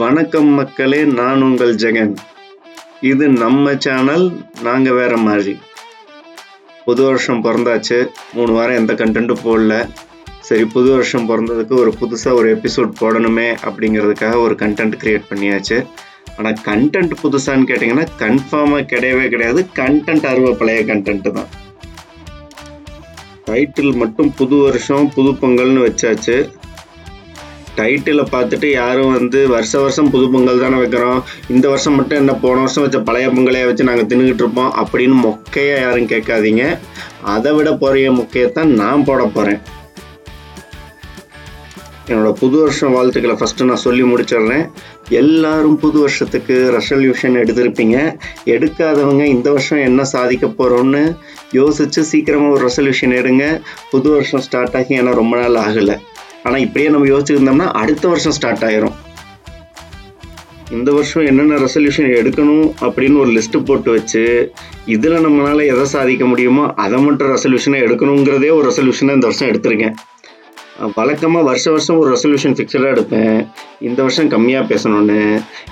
வணக்கம் மக்களே நான் உங்கள் ஜெகன். இது நம்ம சேனல் நாங்கள் வேற மாதிரி. புது வருஷம் பிறந்தாச்சு. மூணு வாரம் எந்த கண்டென்ட்டும் போடல. சரி புது வருஷம் பிறந்ததுக்கு ஒரு புதுசாக ஒரு எபிசோட் போடணுமே அப்படிங்கிறதுக்காக ஒரு கண்டென்ட் கிரியேட் பண்ணியாச்சு. ஆனால் கண்டென்ட் புதுசான்னு கேட்டிங்கன்னா கன்ஃபார்மாக கிடையவே கிடையாது. கண்டென்ட் அருவ பழைய கண்டென்ட்டு தான். டைட்டில் மட்டும் புது வருஷம் புது பொங்கல்னு வச்சாச்சு. டைட்டிலை பார்த்துட்டு யாரும் வந்து வருஷ வருஷம் புது பொங்கல் தானே வைக்கிறோம். இந்த வருஷம் மட்டும் என்ன போன வருஷம் வச்ச பழைய பொங்கலே வச்சு நாங்கள் தின்னுக்கிட்டு இருப்போம் அப்படின்னு மொக்கையாக யாரும் கேட்காதீங்க. அதை விட போகிற முக்கியத்தான் நான் போட போகிறேன் என்னோட புது வருஷம் வாழ்த்துக்களை ஃபஸ்ட்டு நான் சொல்லி முடிச்சிடுறேன். எல்லாரும் புது வருஷத்துக்கு ரெசல்யூஷன் எடுத்திருப்பீங்க. எடுக்காதவங்க இந்த வருஷம் என்ன சாதிக்க போகிறோன்னு யோசித்து சீக்கிரமாக ஒரு ரெசல்யூஷன் எடுங்க. புது வருஷம் ஸ்டார்ட் ஆகி ஏன்னா ரொம்ப நாள் ஆகலை. ஆனால் இப்படியே நம்ம யோசிச்சிருந்தோம்னா அடுத்த வருஷம் ஸ்டார்ட் ஆயிரும். இந்த வருஷம் என்னென்ன ரெசல்யூஷன் எடுக்கணும் அப்படின்னு ஒரு லிஸ்ட்டு போட்டு வச்சு இதில் நம்மளால் எதை சாதிக்க முடியுமோ அதை மட்டும் ரெசல்யூஷனை எடுக்கணுங்கிறதே ஒரு ரெசல்யூஷனை இந்த வருஷம் எடுத்திருக்கேன். வழக்கமாக வருஷ வருஷம் ஒரு ரெசல்யூஷன் ஃபிக்ஸடாக எடுப்பேன். இந்த வருஷம் கம்மியாக பேசணும்னு.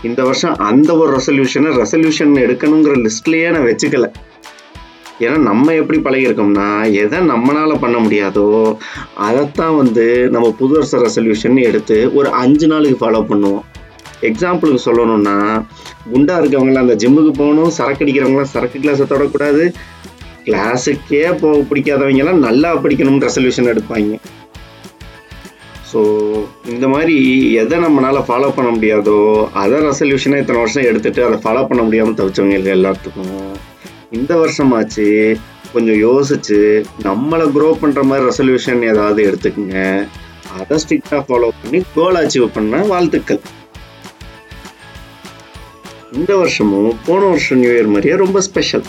இந்த வருஷம் அந்த ஒரு ரெசல்யூஷனை ரெசல்யூஷன் எடுக்கணுங்கிற லிஸ்ட்லேயே நான் வச்சுக்கலை. ஏன்னா நம்ம எப்படி பழகிருக்கோம்னா எதை நம்மளால் பண்ண முடியாதோ அதைத்தான் வந்து நம்ம புது வருஷ ரெசல்யூஷன் எடுத்து ஒரு அஞ்சு நாளுக்கு ஃபாலோ பண்ணுவோம். எக்ஸாம்பிளுக்கு சொல்லணும்னா குண்டாக இருக்கவங்களாம் அந்த ஜிம்முக்கு போகணும் சரக்கு அடிக்கிறவங்களாம் சரக்கு கிளாஸை தொடக்கூடாது. கிளாஸுக்கே போக பிடிக்காதவங்கலாம் நல்லா படிக்கணும்னு ரெசல்யூஷன் எடுப்பாங்க. ஸோ இந்த மாதிரி எதை நம்மளால் ஃபாலோ பண்ண முடியாதோ அதை ரெசல்யூஷனை இத்தனை வருஷம் எடுத்துகிட்டு அதை ஃபாலோ பண்ண முடியாமல் தவிச்சவங்க எல்லாத்துக்கும் இந்த வருஷமாச்சு கொஞ்சம் யோசிச்சு நம்மளை க்ரோ பண்ற மாதிரி ரெசல்யூஷன் ஏதாவது எடுத்துக்கோங்க. அதை ஸ்ட்ரிக்டா ஃபாலோ பண்ணி கோல் அச்சீவ் பண்ண வாழ்த்துக்கள். இந்த வருஷமும் போன வருஷம் நியூ இயர் மாதிரியே ரொம்ப ஸ்பெஷல்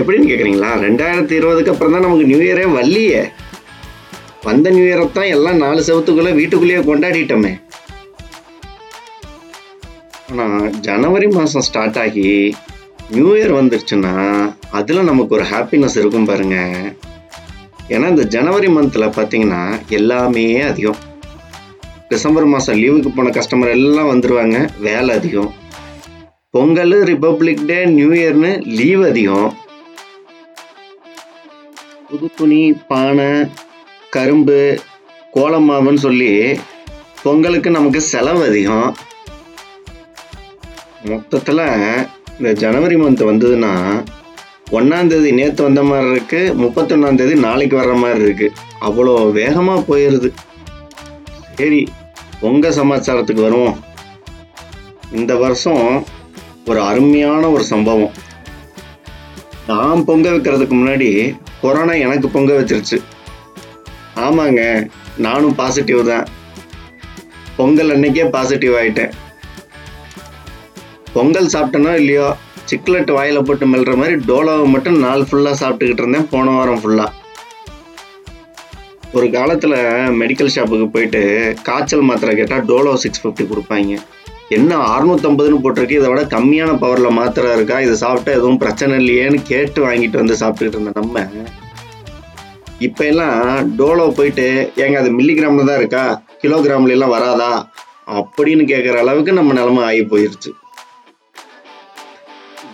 எப்படின்னு கேட்குறீங்களா ரெண்டாயிரத்தி இருபதுக்கு அப்புறம் தான் நமக்கு நியூ இயரே வரலையே. வந்த நியூ இயரை தான் எல்லாம் நாலு செவத்துக்குள்ளே வீட்டுக்குள்ளேயே கொண்டாடிட்டோமே. ஆனால் ஜனவரி மாதம் ஸ்டார்ட் ஆகி நியூ இயர் வந்துருச்சுன்னா அதில் நமக்கு ஒரு ஹாப்பினஸ் இருக்கும் பாருங்க. ஏன்னா இந்த ஜனவரி மந்தில் பார்த்தீங்கன்னா எல்லாமே அதிகம். டிசம்பர் மாதம் லீவுக்கு போன கஸ்டமர் எல்லாம் வந்துடுவாங்க வேலை அதிகம். பொங்கல் ரிப்பப்ளிக் டே நியூ இயர்னு லீவ் அதிகம். புது துணி பானை கரும்பு கோலமாவுன்னு சொல்லி பொங்கலுக்கு நமக்கு செலவு அதிகம். மொத்தத்தில் இந்த ஜனவரி மந்த் வந்ததுன்னா ஒன்றாந்தேதி நேற்று வந்த மாதிரி இருக்குது முப்பத்தொன்னாந்தேதி நாளைக்கு வர்ற மாதிரி இருக்குது அவ்வளோ வேகமாக போயிடுது சரி உங்கள் சமாச்சாரத்துக்கு வருவோம். இந்த வருஷம் ஒரு அருமையான ஒரு சம்பவம். நான் பொங்க வைக்கிறதுக்கு முன்னாடி கொரோனா எனக்கு பொங்க வச்சிருச்சு. ஆமாங்க நானும் பாசிட்டிவ் தான். பொங்கல் அன்னைக்கே பாசிட்டிவ் ஆயிட்டேன். பொங்கல் சாப்பிட்டனோ இல்லையோ சிக்லெட் வாயில் போட்டு மெல்ற மாதிரி டோலோவை மட்டும் நாள் ஃபுல்லாக சாப்பிட்டுக்கிட்டு இருந்தேன் போன வாரம் ஃபுல்லாக ஒரு காலத்தில் மெடிக்கல் ஷாப்புக்கு போயிட்டு காய்ச்சல் மாத்திரை கேட்டால் டோலோ சிக்ஸ் ஃபிஃப்டி கொடுப்பாங்க. என்ன அறுநூத்தம்பதுன்னு போட்டிருக்கு இதை விட கம்மியான பவரில் மாத்திரை இருக்கா இதை சாப்பிட்டா எதுவும் பிரச்சனை இல்லையேன்னு கேட்டு வாங்கிட்டு வந்து சாப்பிட்டுக்கிட்டு இருந்த நம்ம இப்போ எல்லாம் டோலோ போயிட்டு ஏங்க அது மில்லிகிராமில் தான் இருக்கா கிலோகிராம்லாம் வராதா அப்படின்னு கேட்குற அளவுக்கு நம்ம நிலமை ஆகி போயிருச்சு.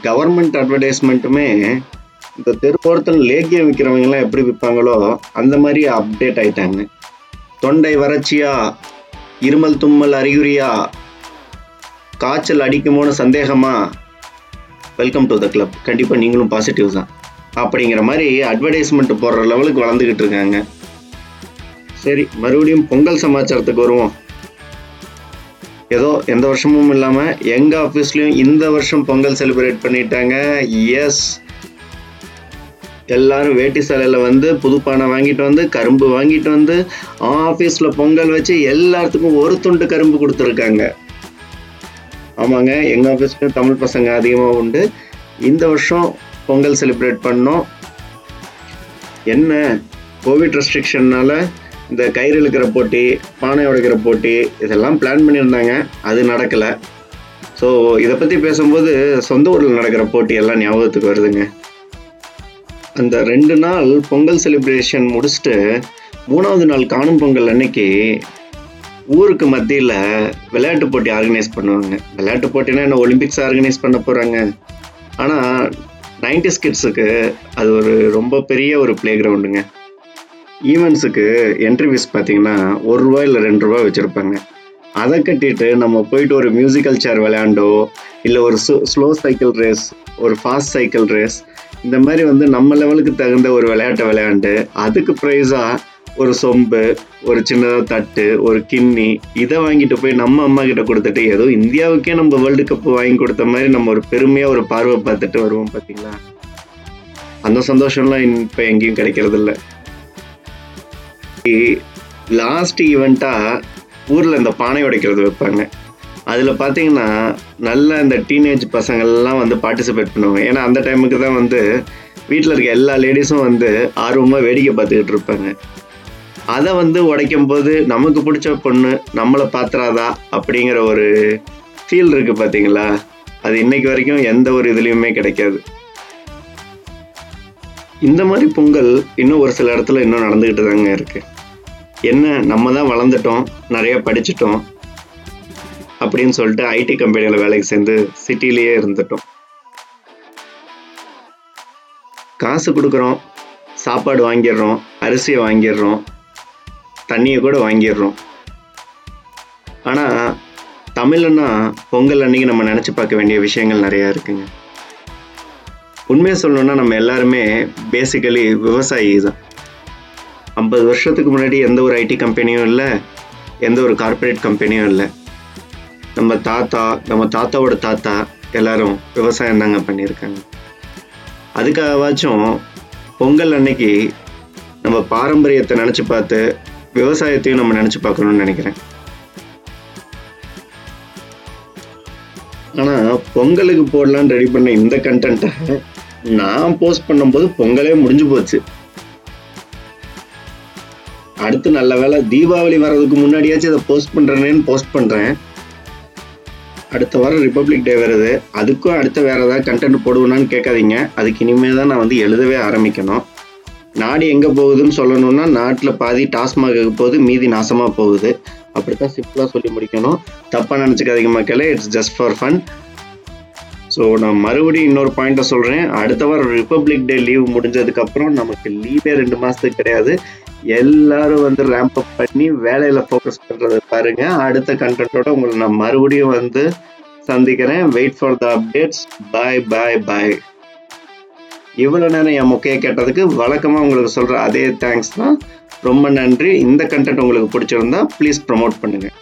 கவர்மெண்ட் அட்வர்டைஸ்மெண்ட்டுமே இந்த தெருவோரத்தில் லேக்கியம் விற்கிறவங்கலாம் எப்படி விற்பாங்களோ அந்த மாதிரி அப்டேட் ஆயிட்டாங்க. தொண்டை வறட்சியா? இருமல் தும்மல் அறிகுறியா? காய்ச்சல் அடிக்குமோன்னு சந்தேகமா? வெல்கம் டு த கிளப் கண்டிப்பாக நீங்களும் பாசிட்டிவ் தான். அப்படிங்கிற மாதிரி அட்வர்டைஸ்மெண்ட் போடுற லெவலுக்கு வளர்ந்துக்கிட்டு இருக்காங்க. சரி மறுபடியும் பொங்கல் சமாச்சாரத்துக்கு வருவோம். ஏதோ எந்த வருஷமும் இல்லாமல் எங்கள் ஆஃபீஸ்லேயும் இந்த வருஷம் பொங்கல் செலிப்ரேட் பண்ணிட்டாங்க. எஸ் எல்லாரும் வேட்டி சாலையில் வந்து புது பானை வாங்கிட்டு வந்து கரும்பு வாங்கிட்டு வந்து ஆஃபீஸில் பொங்கல் வச்சு எல்லாத்துக்கும் ஒரு துண்டு கரும்பு கொடுத்துருக்காங்க. ஆமாங்க எங்கள் ஆஃபீஸ்லேயும் தமிழ் பசங்க அதிகமாக உண்டு. இந்த வருஷம் பொங்கல் செலிப்ரேட் பண்ணோம். என்ன? கோவிட் ரெஸ்ட்ரிக்ஷன்னால் இந்த கயிறு இழுக்கிற போட்டி பானை உடைக்கிற போட்டி இதெல்லாம் பிளான் பண்ணியிருந்தாங்க. அது நடக்கலை. ஸோ இதை பற்றி பேசும்போது சொந்த ஊரில் நடக்கிற போட்டி எல்லாம் ஞாபகத்துக்கு வருதுங்க. அந்த ரெண்டு நாள் பொங்கல் செலிப்ரேஷன் முடிச்சுட்டு மூணாவது நாள் காணும் பொங்கல் அன்னைக்கு ஊருக்கு மத்தியில் விளையாட்டு போட்டி ஆர்கனைஸ் பண்ணுவாங்க. விளையாட்டு போட்டினா என்ன ஒலிம்பிக்ஸ் ஆர்கனைஸ் பண்ண போகிறாங்க ஆனால் நைன்டி கிட்ஸுக்கு அது ஒரு ரொம்ப பெரிய ஒரு ப்ளே கிரவுண்டுங்க ஈவெண்ட்ஸுக்கு என்ட்ரி ஃபீஸ் பார்த்தீங்கன்னா ஒரு ரூபா இல்லை ரெண்டு ரூபா வச்சுருப்பாங்க. அதை கட்டிட்டு நம்ம போயிட்டு ஒரு மியூசிக்கல் சேர் விளையாண்டோ இல்லை ஒரு ஸ்லோ சைக்கிள் ரேஸ் ஒரு ஃபாஸ்ட் சைக்கிள் ரேஸ் இந்த மாதிரி வந்து நம்ம லெவலுக்கு தகுந்த ஒரு விளையாட்டை விளையாண்டு அதுக்கு ப்ரைஸாக ஒரு சொம்பு ஒரு சின்னதாக தட்டு ஒரு கிண்ணி இதை வாங்கிட்டு போய் நம்ம அம்மா கிட்ட கொடுத்துட்டு ஏதோ இந்தியாவுக்கே நம்ம வேர்ல்டு கப் வாங்கி கொடுத்த மாதிரி நம்ம ஒரு பெருமையாக ஒரு பார்வை பார்த்துட்டு வருவோம் பார்த்தீங்களா? அந்த சந்தோஷம்லாம் இப்போ எங்கேயும் கிடைக்கிறது இல்லை லாஸ்ட் ஈவெண்ட்டாக ஊரில் இந்த பானை உடைக்கிறது வைப்பாங்க. அதில் பார்த்தீங்கன்னா நல்ல இந்த டீனேஜ் பசங்கள்லாம் வந்து பார்ட்டிசிபேட் பண்ணுவாங்க. ஏன்னா அந்த டைமுக்கு தான் வந்து வீட்டில் இருக்க எல்லா லேடிஸும் வந்து ஆர்வமாக வேடிக்கை பார்த்துக்கிட்டு இருப்பாங்க. அதை வந்து உடைக்கும் போது நமக்கு பிடிச்ச பொண்ணு நம்மளை பார்த்துறாதா அப்படிங்கிற ஒரு ஃபீல் இருக்குது பார்த்தீங்களா அது இன்னைக்கு வரைக்கும் எந்த ஒரு இதுலேயுமே கிடைக்காது. இந்த மாதிரி பொங்கல் இன்னும் ஒரு சில இடத்துல இன்னும் நடந்துக்கிட்டு தாங்க இருக்கு. என்ன நம்ம தான் வளர்ந்துட்டோம் நிறைய படிச்சிட்டோம் அப்படின்னு சொல்லிட்டு ஐடி கம்பெனியில் வேலைக்கு சேர்ந்து சிட்டிலேயே இருந்துட்டோம். காசு கொடுக்குறோம் சாப்பாடு வாங்கிடுறோம் அரிசியை வாங்கிடுறோம் தண்ணியை கூட வாங்கிடுறோம். ஆனால் தமிழ்னா பொங்கல் அன்னைக்கு நம்ம நினச்சி பார்க்க வேண்டிய விஷயங்கள் நிறையா இருக்குங்க. உண்மையை சொல்லணும்னா நம்ம எல்லாருமே பேசிக்கலி விவசாயி தான். ஐம்பது வருஷத்துக்கு முன்னாடி எந்த ஒரு ஐடி கம்பெனியும் இல்லை எந்த ஒரு கார்ப்பரேட் கம்பெனியும் இல்லை. நம்ம தாத்தா நம்ம தாத்தாவோட தாத்தா எல்லாரும் விவசாயம் தாங்க பண்ணியிருக்காங்க. அதுக்காகவாச்சும் பொங்கல் அன்னைக்கு நம்ம பாரம்பரியத்தை நினச்சி பார்த்து விவசாயத்தையும் நம்ம நினச்சி பார்க்கணும்னு நினைக்கிறேன். ஆனால் பொங்கலுக்கு போடலான்னு ரெடி பண்ண இந்த கண்டென்ட்டை நான் போஸ்ட் பண்ணும்போது பொங்கலே முடிஞ்சு போச்சு. அடுத்து நல்ல வேலை தீபாவளி வர்றதுக்கு முன்னாடியாச்சும் இதை போஸ்ட் பண்ணுறேன்னு போஸ்ட் பண்ணுறேன் அடுத்த வாரம் ரிப்பப்ளிக் டே வருது. அதுக்கும் அடுத்த வேறு ஏதாவது கண்டென்ட் போடுவேனான்னு கேட்காதீங்க. அதுக்கு இனிமேல் தான் நான் வந்து எழுதவே ஆரம்பிக்கணும். நாடு எங்கே போகுதுன்னு சொல்லணும்னா நாட்டில் பாதி டாஸ்மாக போகுது மீதி நாசமாக போகுது. அப்படி தான் சிம்பிளாக சொல்லி முடிக்கணும். தப்பாக நினச்சிக்காதீங்க மக்களே it's just for fun so நான் மறுபடியும் இன்னொரு பாயிண்ட்டை சொல்கிறேன் அடுத்த வாரம் ரிப்பப்ளிக் டே லீவ் முடிஞ்சதுக்கப்புறம் நமக்கு லீவே ரெண்டு மாதத்துக்கு கிடையாது. எல்லாரும் வந்து ரேம்ப் அப் பண்ணி வேலையில் ஃபோக்கஸ் பண்ணுறதை பாருங்கள் அடுத்த கண்டென்ட்டோட உங்களை நான் மறுபடியும் வந்து சந்திக்கிறேன். Wait for the updates bye bye bye இவ்வளோ நேரம் என் முக்கிய கேட்டதுக்கு வழக்கமாக உங்களுக்கு சொல்கிற அதே தேங்க்ஸ் தான். ரொம்ப நன்றி. இந்த கண்டென்ட் உங்களுக்கு பிடிச்சிருந்தா ப்ளீஸ் ப்ரமோட் பண்ணுங்கள்